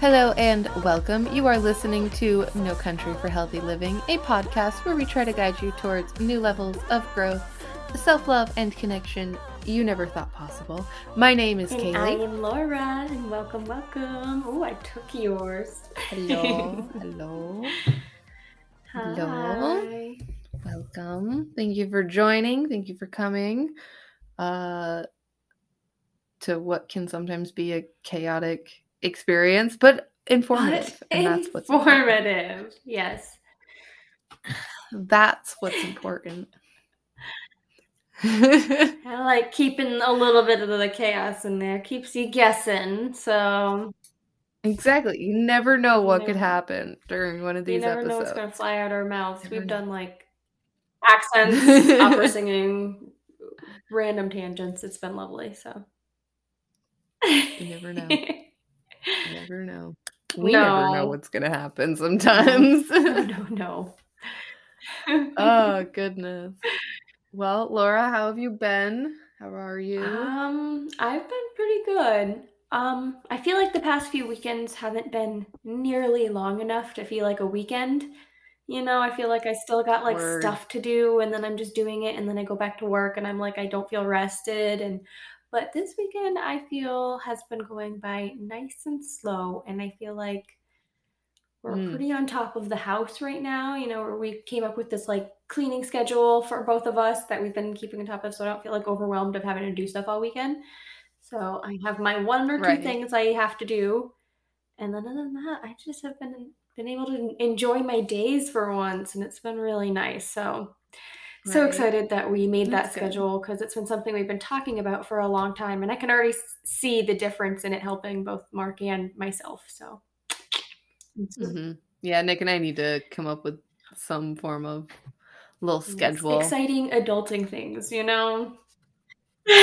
Hello and welcome. You are listening to No Country for Healthy Living, a podcast where we try to guide you towards new levels of growth, self love, and connection you never thought possible. My name is And Kaylee. I am Laura, and welcome, welcome. Oh, I took yours. Hello, hello, Hello. Hi. welcome. Thank you for joining. Thank you for coming uh, to what can sometimes be a chaotic experience, but informative. But and that's what's important. informative. Yes. That's what's important. I like keeping a little bit of the chaos in there. Keeps you guessing. So exactly. You never know what could happen during one of these. you these never know what's episodes. going to fly out our mouths. Never We've know. done like accents, opera singing, random tangents. It's been lovely. So You never know. You never know. We No. never know what's gonna happen sometimes. no, no, no. oh goodness. Well, Laura, how have you been? How are you? Um, I've been pretty good. Um, I feel like the past few weekends haven't been nearly long enough to feel like a weekend. You know, I feel like I still got like Word. stuff to do and then I'm just doing it and then I go back to work and I'm like I don't feel rested and but this weekend I feel has been going by nice and slow and I feel like we're Mm. pretty on top of the house right now, you know, we came up with this like cleaning schedule for both of us that we've been keeping on top of so I don't feel like overwhelmed of having to do stuff all weekend. So I have my one or two Right. things I have to do. And then other than that, I just have been been able to enjoy my days for once and it's been really nice. So so excited that we made that That's good. schedule because it's been something we've been talking about for a long time and I can already see the difference in it helping both Mark and myself. So hmm Yeah, Nick and I need to come up with some form of little Yes, schedule. exciting adulting things, you know?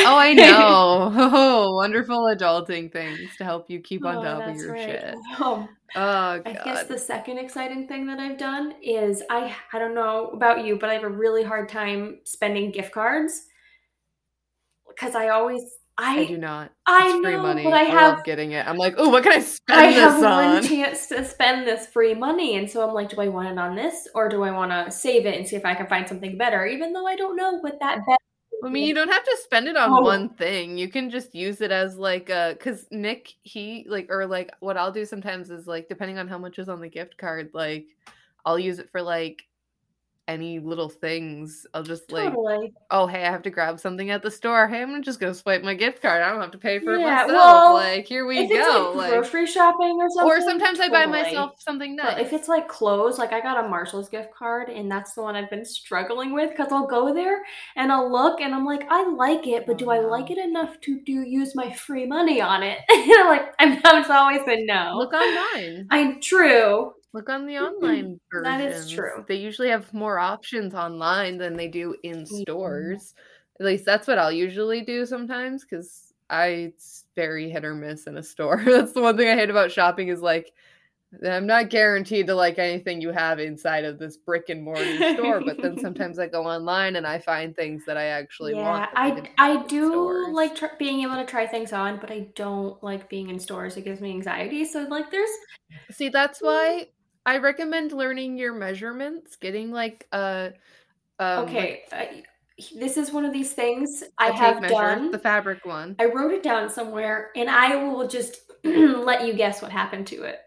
Oh, I know. Oh, wonderful adulting things to help you keep on Oh, top of your right. shit. Oh, Oh I guess the second exciting thing that I've done is I I don't know about you, but I have a really hard time spending gift cards because I always I I do not. I It's free know, money. but I I have- love getting it. I'm like, oh, what can I spend I have on? one chance to spend this free money, and so I'm like, do I want it on this or do I want to save it and see if I can find something better, even though I don't know what that better. I mean, you don't have to spend it on Oh. one thing. You can just use it as like uh, a cuz Nick he like or like what I'll do sometimes is like depending on how much is on the gift card, like I'll use it for like any little things. I'll just like, Totally. oh hey, I have to grab something at the store. Hey, I'm just gonna swipe my gift card. I don't have to pay for Yeah, it myself. well, like here we go. like Like, grocery shopping or something, or sometimes I buy myself something nice. But if it's like clothes, like I got a Marshalls gift card, and that's the one I've been struggling with because I'll go there and I'll look and I'm like, I like it, but do I like it mm. enough to do use my free money on it? like, I'm, it's always been no. look online. I'm true. Look on the online That is true. They usually have more options online than they do in mm-hmm. stores. At least that's what I'll usually do sometimes because I it's very hit or miss in a store. that's the one thing I hate about shopping is like I'm not guaranteed to like anything you have inside of this brick and mortar store, but then sometimes I go online and I find things that I actually yeah, want. they I I do stores. like tr- being able to try things on, but I don't like being in stores. It gives me anxiety. So like, there's See, that's mm. why I recommend learning your measurements, getting like a um, like okay. I, this is one of these things I have measure, done. the fabric one. I wrote it down somewhere, and I will just let you guess what happened to it.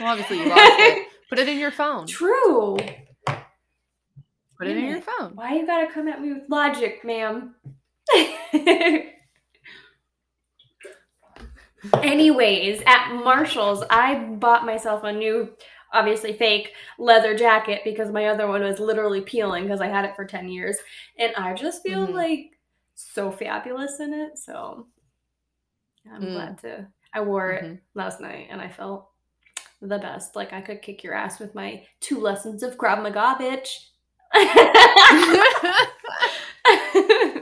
Well, obviously you lost it. Put it in your phone. True. Put it in your phone. Why you gotta come at me with logic, ma'am? Anyways, at Marshall's, I bought myself a new, obviously fake leather jacket because my other one was literally peeling because I had it for 10 years. And I just feel Mhm. like so fabulous in it. So I'm Mm. glad to. I wore it Mhm. last night and I felt the best. Like I could kick your ass with my two lessons of Krav Maga, bitch.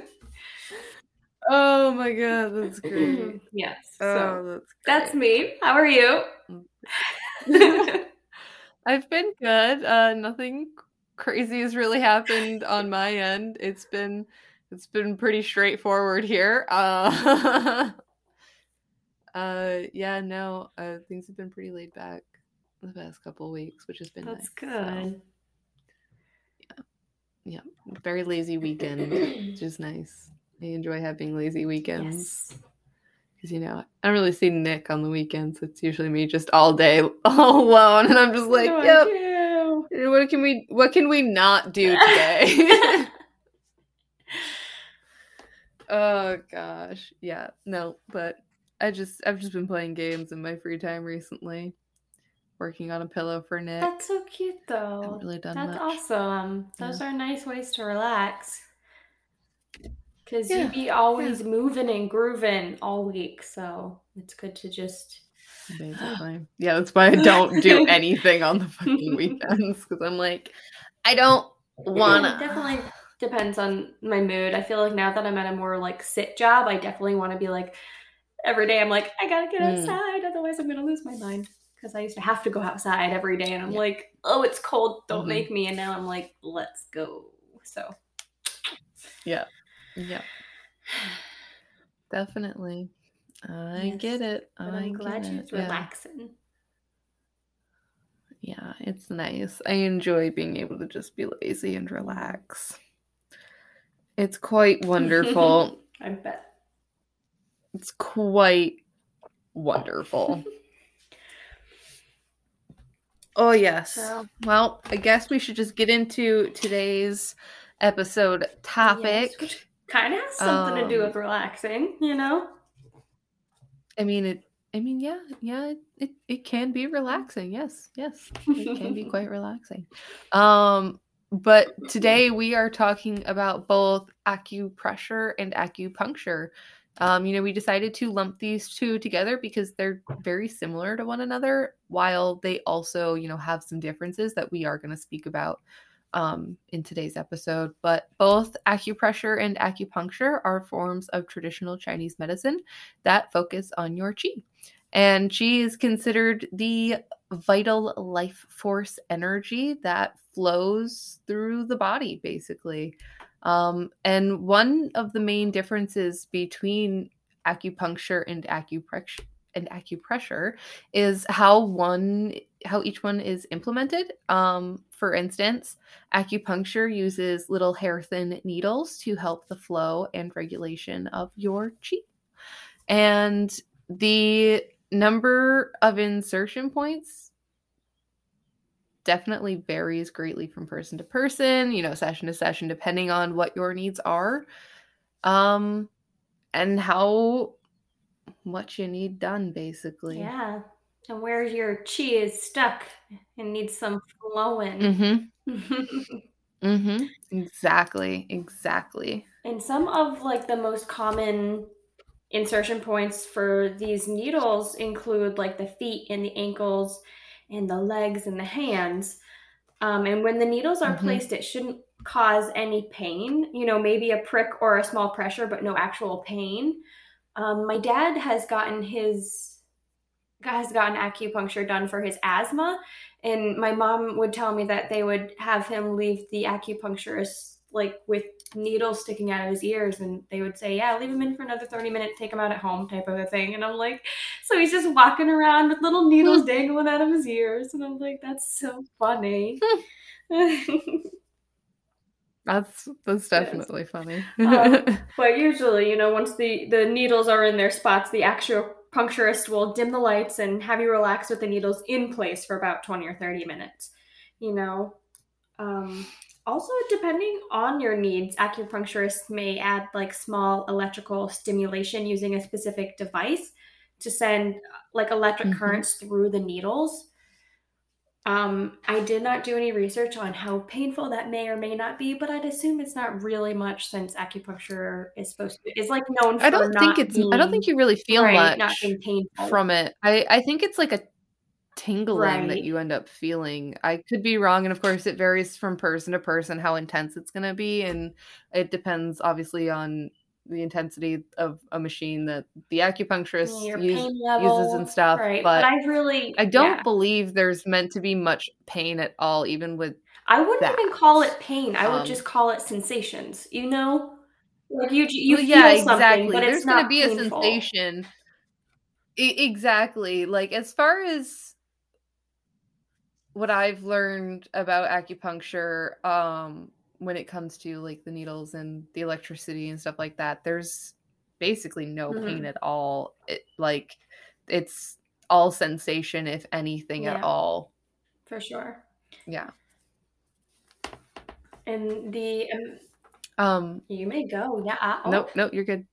oh my god, that's great. yes. So Oh, that's that's me. How are you? I've been good. Uh, nothing crazy has really happened on my end. It's been it's been pretty straightforward here. Uh, uh, yeah, no, uh, things have been pretty laid back the past couple weeks, which has been That's nice. good. So, yeah, very lazy weekend, which is nice. I enjoy having lazy weekends Yes. because you know I don't really see Nick on the weekends. It's usually me just all day all alone, and I'm just like, No, yep. What can we What can we not do today? oh gosh, yeah, no, but I just I've just been playing games in my free time recently, working on a pillow for Nick. That's so cute, haven't though. really done That's much. awesome. Those are nice ways to relax. Because Yeah, you'd be always moving and grooving all week, so it's good to just. Basically, yeah, that's why I don't do anything on the fucking weekends because I'm like, I don't wanna. It definitely depends on my mood. I feel like now that I'm at a more like sit job, I definitely want to be like every day. I'm like, I gotta get Mm. outside, otherwise I'm gonna lose my mind. Because I used to have to go outside every day, and I'm Yeah. like, oh, it's cold, don't Mhm. make me. And now I'm like, let's go. So Yeah, yeah, definitely. I Yes, get it. but I I'm glad get she's it. Yeah. relaxing. Yeah, it's nice. I enjoy being able to just be lazy and relax. It's quite wonderful. I bet. it's quite wonderful. oh, yes. So Well, I guess we should just get into today's episode topic. yes, kind of has something to do Um, with relaxing, you know? I mean, it. I mean, yeah, yeah. It, it it can be relaxing. Yes, yes, it can be quite relaxing. Um, but today we are talking about both acupressure and acupuncture. Um, you know, we decided to lump these two together because they're very similar to one another, while they also, you know, have some differences that we are going to speak about um, in today's episode. But both acupressure and acupuncture are forms of traditional Chinese medicine that focus on your qi. And qi is considered the vital life force energy that flows through the body, basically. Um, and one of the main differences between acupuncture and acupressure and acupressure is how one how each one is implemented. Um, for instance, acupuncture uses little hair thin needles to help the flow and regulation of your chi. And the number of insertion points definitely varies greatly from person to person, you know, session to session, depending on what your needs are. Um, and how much you need done, basically. Yeah. And where your chi is stuck and needs some flowing. Mm-hmm. Mm-hmm. Exactly. Exactly. and some of like the most common insertion points for these needles include like the feet and the ankles and the legs and the hands. Um, and when the needles are Mhm. placed, it shouldn't cause any pain. You know, maybe a prick or a small pressure, but no actual pain. Um, my dad has gotten his has gotten acupuncture done for his asthma, and my mom would tell me that they would have him leave the acupuncturist like with needles sticking out of his ears, and they would say, "Yeah, leave him in for another thirty minutes, take him out at home," type of a thing. And I'm like, so he's just walking around with little needles dangling out of his ears, and I'm like, that's so funny. That's that's definitely funny. Um, But usually, you know, once the the needles are in their spots, the acupuncturist will dim the lights and have you relax with the needles in place for about 20 or 30 minutes. You know, um, also depending on your needs, acupuncturists may add like small electrical stimulation using a specific device to send like electric Mhm. currents through the needles. Um, I did not do any research on how painful that may or may not be, but I'd assume it's not really much since acupuncture is supposed to is like known for I don't think it's I don't think you really feel right, much being painful. from it. I I think it's like a tingling that you end up feeling. I could be wrong and of course it varies from person to person how intense it's going to be and it depends obviously on the intensity of a machine that the acupuncturist use- level uses and stuff, right? but I really I don't yeah. believe there's meant to be much pain at all even with I wouldn't even call it pain. I would Um, just call it sensations. You know, like you you Well, yeah, feel something, exactly. but There's going to be a sensation. E- exactly. Like as far as what I've learned about acupuncture, um, when it comes to like the needles and the electricity and stuff like that, there's basically no Mhm. pain at all. It like it's all sensation, if anything at all. for sure. Yeah. And the um, Um. you may go. Yeah. I, oh, Nope. Nope. You're good.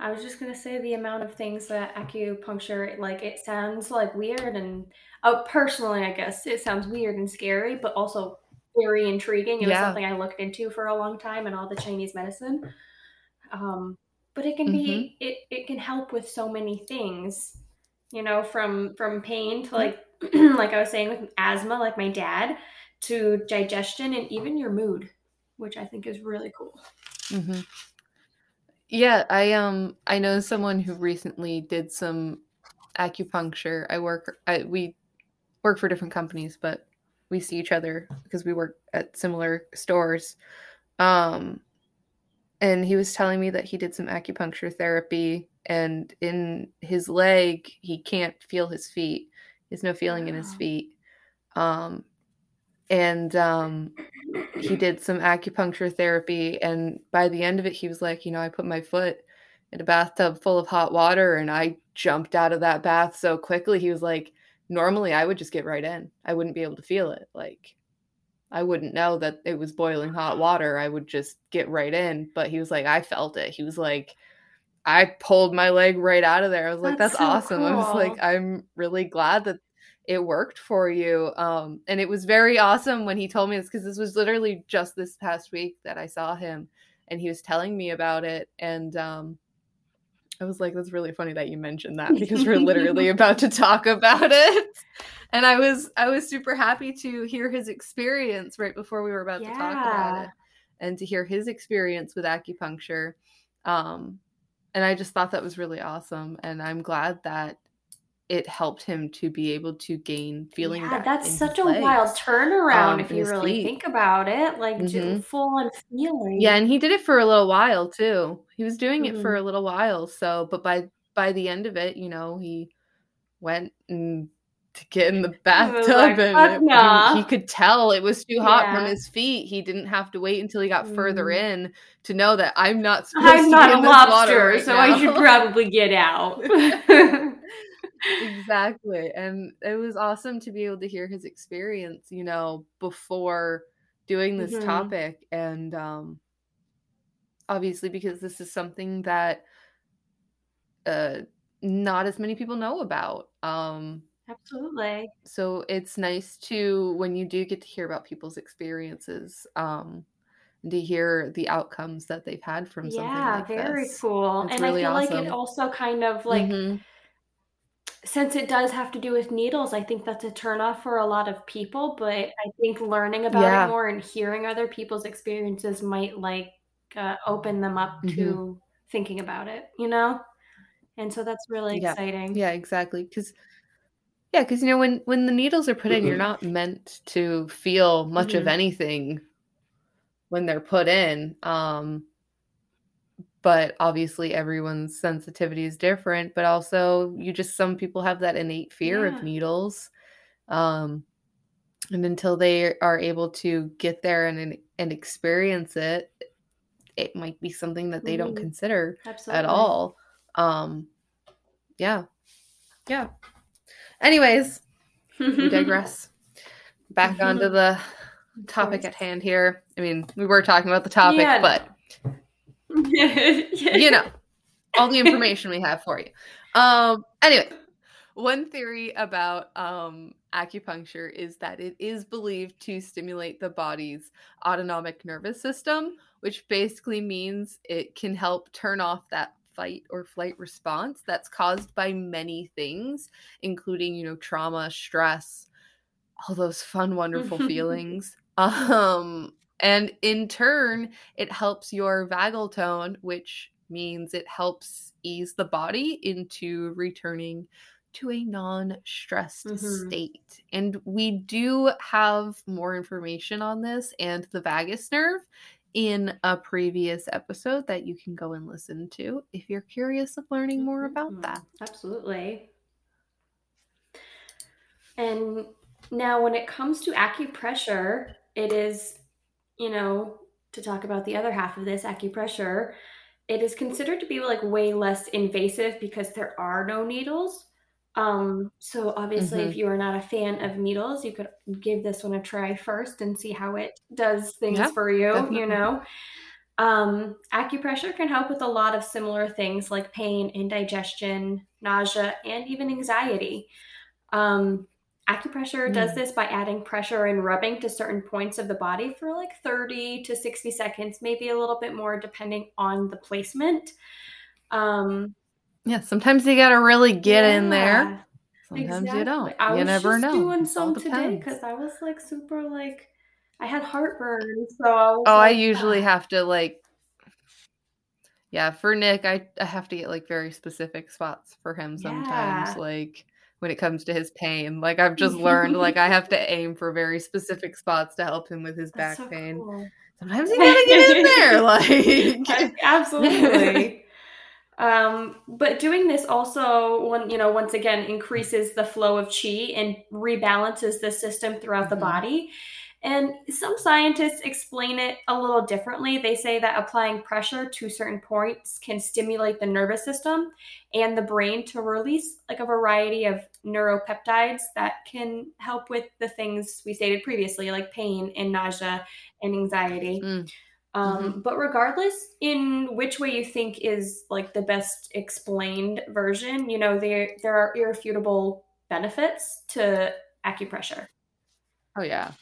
I was just gonna say the amount of things that acupuncture like it sounds like weird and oh personally I guess it sounds weird and scary, but also very intriguing. It was Yeah. something I looked into for a long time and all the Chinese medicine. Um, but it can be it, it can help with so many things, you know, from from pain to like like I was saying with asthma, like my dad, to digestion and even your mood, which I think is really cool. hmm Yeah, I um I know someone who recently did some acupuncture. I work I we work for different companies, but we see each other because we work at similar stores. Um and he was telling me that he did some acupuncture therapy and in his leg he can't feel his feet. He has no feeling in his feet. Um and um he did some acupuncture therapy and by the end of it he was like you know i put my foot in a bathtub full of hot water and i jumped out of that bath so quickly he was like normally i would just get right in. I wouldn't be able to feel it like i wouldn't know that it was boiling hot water. I would just get right in. But he was like i felt it. He was like i pulled my leg right out of there. I was like That's that's, so awesome. I was like i'm really glad that it worked for you. Um, and it was very awesome when he told me this because this was literally just this past week that I saw him and he was telling me about it. And um, I was like, that's really funny that you mentioned that because we're literally about to talk about it. And I was I was super happy to hear his experience right before we were about to talk about it and to hear his experience with acupuncture. Um, and I just thought that was really awesome. And I'm glad that it helped him to be able to gain feeling Yeah, that's such a wild turnaround um, if you really feet. think about it. Like Mhm. full on feeling. Yeah, and he did it for a little while too. He was doing it for Mhm. a little while. So, but by by the end of it, you know, he went and to get in the bathtub like, and "Fuck it- and nah." he could tell it was too hot from his feet. He didn't have to wait until he got further Mm. in to know that I'm not supposed I'm to not be a in this water lobster, right so I should probably get out. exactly and it was awesome to be able to hear his experience you know before doing this Mhm. topic and um obviously because this is something that uh not as many people know about um Absolutely. so it's nice to when you do get to hear about people's experiences um and to hear the outcomes that they've had from something Yeah, like very this cool. It's and really I feel like it also kind of like Mhm. Since it does have to do with needles, I think that's a turnoff for a lot of people. But I think learning about Yeah. it more and hearing other people's experiences might like uh, open them up Mhm. to thinking about it, you know? And so that's really Yeah. exciting. Yeah, exactly. Because yeah, because you know when when the needles are put in, you're not meant to feel much of Mhm. anything when they're put in. Um, but obviously, everyone's sensitivity is different. But also, you just some people have that innate fear Yeah. of needles, um, and until they are able to get there and and experience it, it might be something that they don't Mhm. consider Absolutely. at all. Um, yeah, yeah. Anyways, we digress. Back onto the topic at hand here. I mean, we were talking about the topic, Yeah. but you know, all the information we have for you. Um, anyway, one theory about um, acupuncture is that it is believed to stimulate the body's autonomic nervous system, which basically means it can help turn off that fight or flight response that's caused by many things, including, you know, trauma, stress, all those fun, wonderful feelings. Um, and in turn, it helps your vagal tone, which means it helps ease the body into returning to a non stressed Mhm. state. And we do have more information on this and the vagus nerve in a previous episode that you can go and listen to if you're curious of learning more about Mhm. that. Absolutely. And now, when it comes to acupressure, it is, you know, to talk about the other half of this acupressure, it is considered to be like way less invasive because there are no needles. Um, so obviously, if Mhm. you are not a fan of needles, you could give this one a try first and see how it does things Yeah, for you, you know. Um, acupressure can help with a lot of similar things like pain, indigestion, nausea, and even anxiety. Um, acupressure does Mm. this by adding pressure and rubbing to certain points of the body for like 30 to 60 seconds, maybe a little bit more depending on the placement. Um, Yeah, sometimes you gotta really get in there. yeah, Sometimes you don't. I You was never just know. doing some today because I was like super like I had heartburn, so I Oh, I usually "Ugh." have to like Yeah, for Nick, I I have to get like very specific spots for him sometimes, yeah. like when it comes to his pain. Like I've just learned like I have to aim for very specific spots to help him with his That's back so pain. cool. Sometimes you gotta get in there, like Absolutely. Um, but doing this also, when you know, once again, increases the flow of chi and rebalances the system throughout the Mhm. body. And some scientists explain it a little differently. They say that applying pressure to certain points can stimulate the nervous system and the brain to release like a variety of neuropeptides that can help with the things we stated previously, like pain and nausea and anxiety. Mm, Um, mhm. but regardless in which way you think is like the best explained version, you know, there there are irrefutable benefits to acupressure. Oh yeah.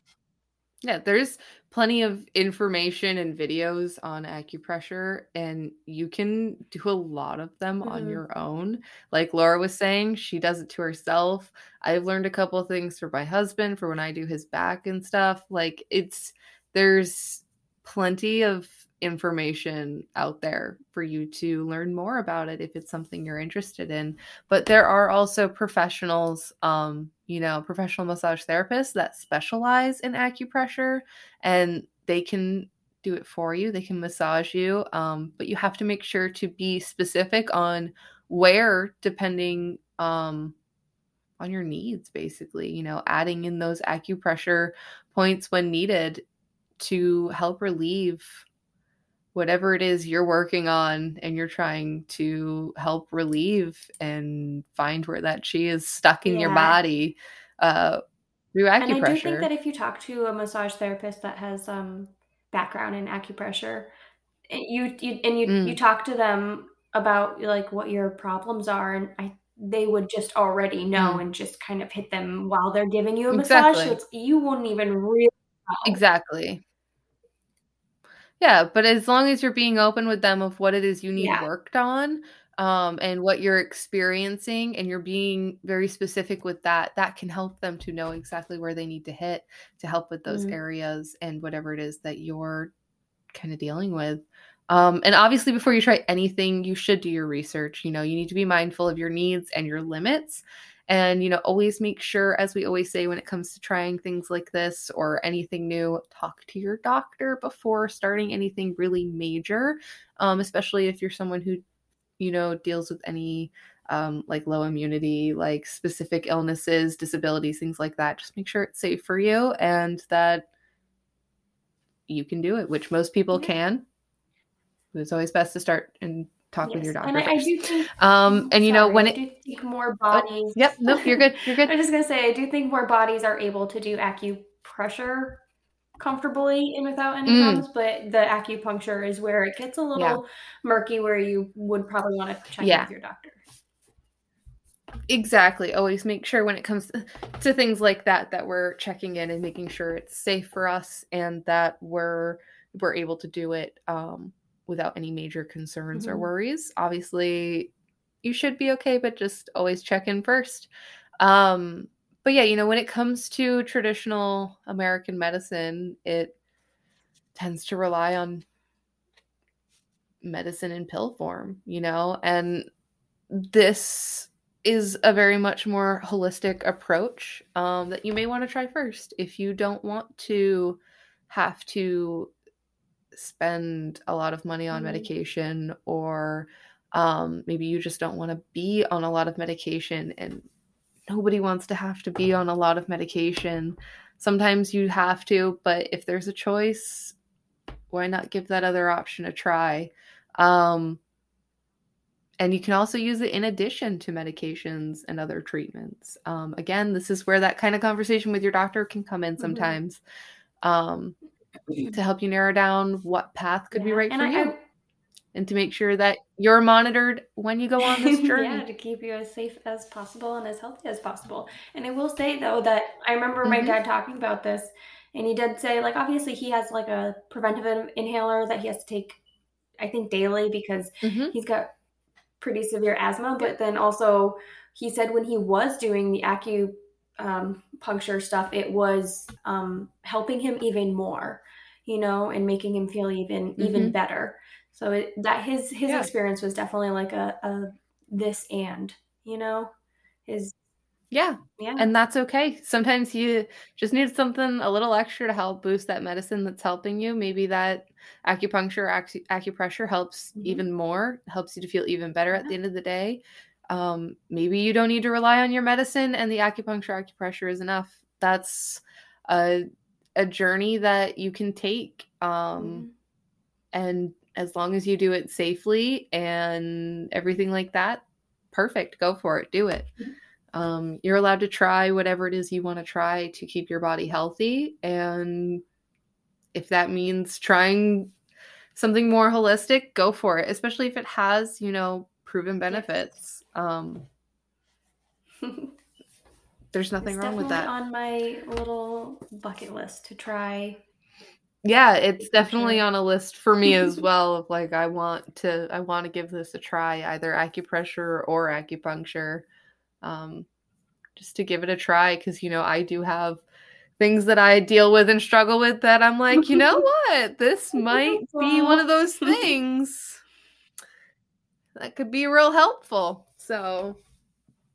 Yeah, there's plenty of information and videos on acupressure, and you can do a lot of them on Mhm. your own. Like Laura was saying, she does it to herself. I've learned a couple of things for my husband for when I do his back and stuff. Like it's there's plenty of information out there for you to learn more about it if it's something you're interested in. But there are also professionals um you know professional massage therapists that specialize in acupressure and they can do it for you. They can massage you um but you have to make sure to be specific on where depending um on your needs basically you know adding in those acupressure points when needed to help relieve whatever it is you're working on and you're trying to help relieve and find where that chi is stuck in your body uh through And I do think that if you talk to a massage therapist that has um background in acupressure, and you, you and you you Mm, talk to them about like what your problems are and I they would just already know mm, and just kind of hit them while they're giving you a massage. So exactly. it's you wouldn't even really know. Exactly. Yeah, but as long as you're being open with them of what it is you need Yeah. worked on, um, and what you're experiencing, and you're being very specific with that, that can help them to know exactly where they need to hit to help with those Mhm. areas and whatever it is that you're kind of dealing with. Um, and obviously, before you try anything, you should do your research. You know, you need to be mindful of your needs and your limits. And, you know, always make sure, as we always say when it comes to trying things like this or anything new, talk to your doctor before starting anything really major, um, especially if you're someone who, you know, deals with any um, like low immunity, like specific illnesses, disabilities, things like that. Just make sure it's safe for you and that you can do it, which most people Yeah. can. It's always best to start and talk with your doctor And I, I do think Um, and you know when I it do think more oh bodies yep nope you're good you're good. I was just gonna say I do think more bodies are able to do acupressure comfortably and without any Mm, problems, but the acupuncture is where it gets a yeah little murky where you would probably want to check yeah with your doctor. exactly always make sure when it comes to things like that that we're checking in and making sure it's safe for us and that we're we're able to do it um, without any major concerns or Mhm. worries obviously you should be okay but just always check in first um, but yeah you know when it comes to traditional american medicine it tends to rely on medicine in pill form, you know? And this is a very much more holistic approach um, that you may want to try first if you don't want to have to spend a lot of money on Mhm. medication or um, maybe you just don't want to be on a lot of medication and nobody wants to have to be on a lot of medication. Sometimes you have to, but if there's a choice, why not give that other option a try? Um, and you can also use it in addition to medications and other treatments. Um, again, this is where that kind of conversation with your doctor can come in mm-hmm. sometimes mm-hmm. um, to help you narrow down what path could yeah. be right and for I, you. I, and to make sure that you're monitored when you go on this journey. yeah, to keep you as safe as possible and as healthy as possible. And I will say though that I remember mm-hmm. my dad talking about this, and he did say like obviously he has like a preventive inhaler that he has to take, I think daily because mm-hmm. he's got pretty severe asthma. But then also he said when he was doing the acupuncture um, stuff, it was um, helping him even more, you know, and making him feel even mm-hmm. even better. So it, that his his yeah. experience was definitely like a, a this and you know his yeah yeah and that's okay sometimes you just need something a little extra to help boost that medicine that's helping you maybe that acupuncture acu- acupressure helps mm-hmm. even more helps you to feel even better yeah. at the end of the day um, maybe you don't need to rely on your medicine and the acupuncture acupressure is enough that's a, a journey that you can take um, mm-hmm. and as long as you do it safely and everything like that, perfect. Go for it. Do it. Mm-hmm. Um, you're allowed to try whatever it is you want to try to keep your body healthy. And if that means trying something more holistic, go for it, especially if it has, you know, proven benefits. Um, there's nothing it's wrong with that. Definitely on my little bucket list to try. Yeah it's definitely on a list for me as well of like i want to i want to give this a try either acupressure or acupuncture um just to give it a try because you know i do have things that i deal with and struggle with that i'm like you know what? This might be one of those things that could be real helpful. So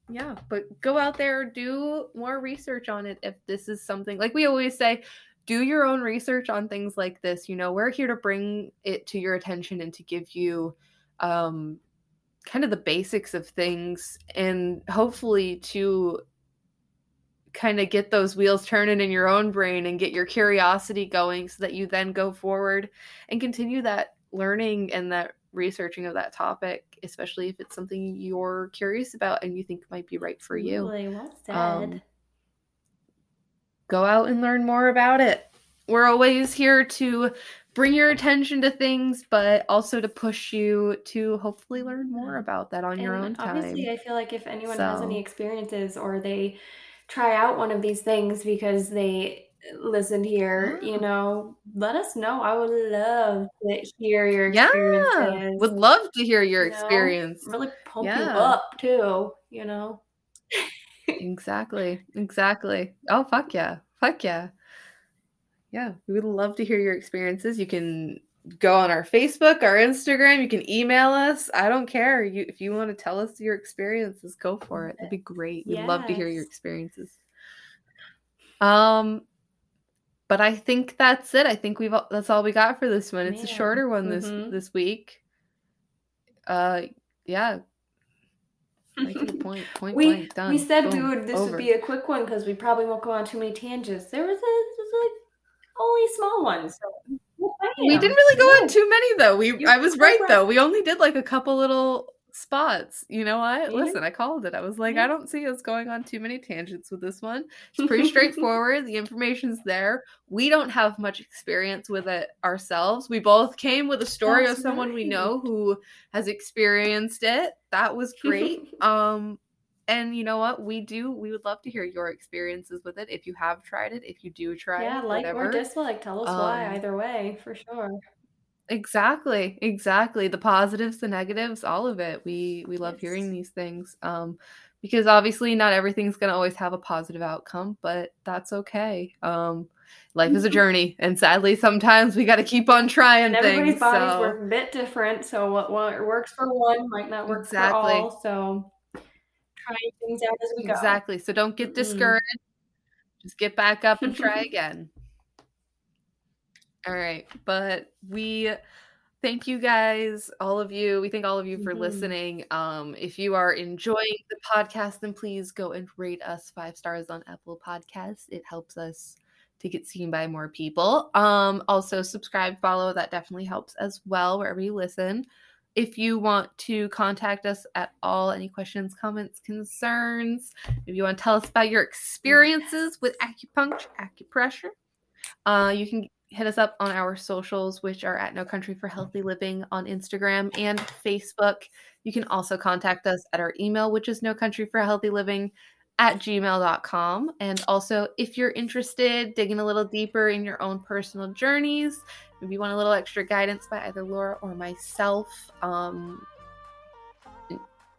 yeah but go out there do more research on it if this is something like we always say do your own research on things like this. You know, we're here to bring it to your attention and to give you um, kind of the basics of things and hopefully to kind of get those wheels turning in your own brain and get your curiosity going so that you then go forward and continue that learning and that researching of that topic, especially if it's something you're curious about and you think might be right for you. Really well said. Um, go out and learn more about it. We're always here to bring your attention to things, but also to push you to hopefully learn more about that on and your own time. Obviously, I feel like if anyone so. has any experiences or they try out one of these things because they listened here, you know, let us know. I would love to hear your experiences. Yeah, would love to hear your you experience. Know? Really pump yeah. you up too, you know exactly. Exactly. Oh, fuck yeah. Fuck yeah. Yeah. We would love to hear your experiences. You can go on our Facebook, our Instagram. You can email us. I don't care. You, if you want to tell us your experiences, go for it. That'd be great. We'd yes. love to hear your experiences. Um, but I think that's it. I think we've all, that's all we got for this one. It's a shorter one this mm-hmm. this week. Uh, yeah. point, point we, blank, done. We said Boom, we would. This over. would be a quick one because we probably won't go on too many tangents. There was a, was like only small ones. So we didn't really go on too many though. We you I was right, right though. We only did like a couple little spots. You know what? Yeah. Listen, I called it. I was like, yeah. I don't see us going on too many tangents with this one. It's pretty straightforward. The information's there. We don't have much experience with it ourselves. We both came with a story That's of someone right. we know who has experienced it. That was great. um and you know what? We do. We would love to hear your experiences with it. If you have tried it, if you do try yeah, it, like whatever. or dislike, tell us um, why. Either way, for sure. Exactly, exactly. The positives, the negatives, all of it. We we love yes. hearing these things. Um because obviously not everything's going to always have a positive outcome, but that's okay. Um life is a journey and sadly sometimes we got to keep on trying and everybody's things, bodies so. work a bit different, so what, what works for one might not work exactly. for all. So trying things out as we go. Exactly. So don't get discouraged. Mm-hmm. Just get back up and try again. All right. But we thank you guys, all of you. We thank all of you for mm-hmm. listening. Um, if you are enjoying the podcast, then please go and rate us five stars on Apple Podcasts. It helps us to get seen by more people. Um, also subscribe, follow, that definitely helps as well wherever you listen. If you want to contact us at all, any questions, comments, concerns, if you want to tell us about your experiences with acupuncture, acupressure, uh, you can hit us up on our socials, which are at No Country for Healthy Living on Instagram and Facebook. You can also contact us at our email, which is No Country for Healthy Living at gmail.com. And also, if you're interested, digging a little deeper in your own personal journeys, maybe you want a little extra guidance by either Laura or myself, um,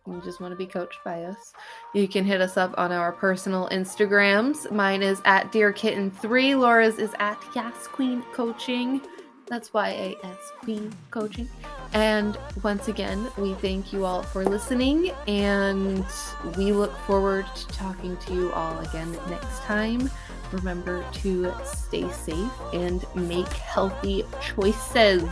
you just want to be coached by us, you can hit us up on our personal Instagrams. Mine is at Dear Kitten 3 Laura's is at Yas Queen Coaching. That's Y A S Queen Coaching. And once again, we thank you all for listening, and we look forward to talking to you all again next time. Remember to stay safe and make healthy choices.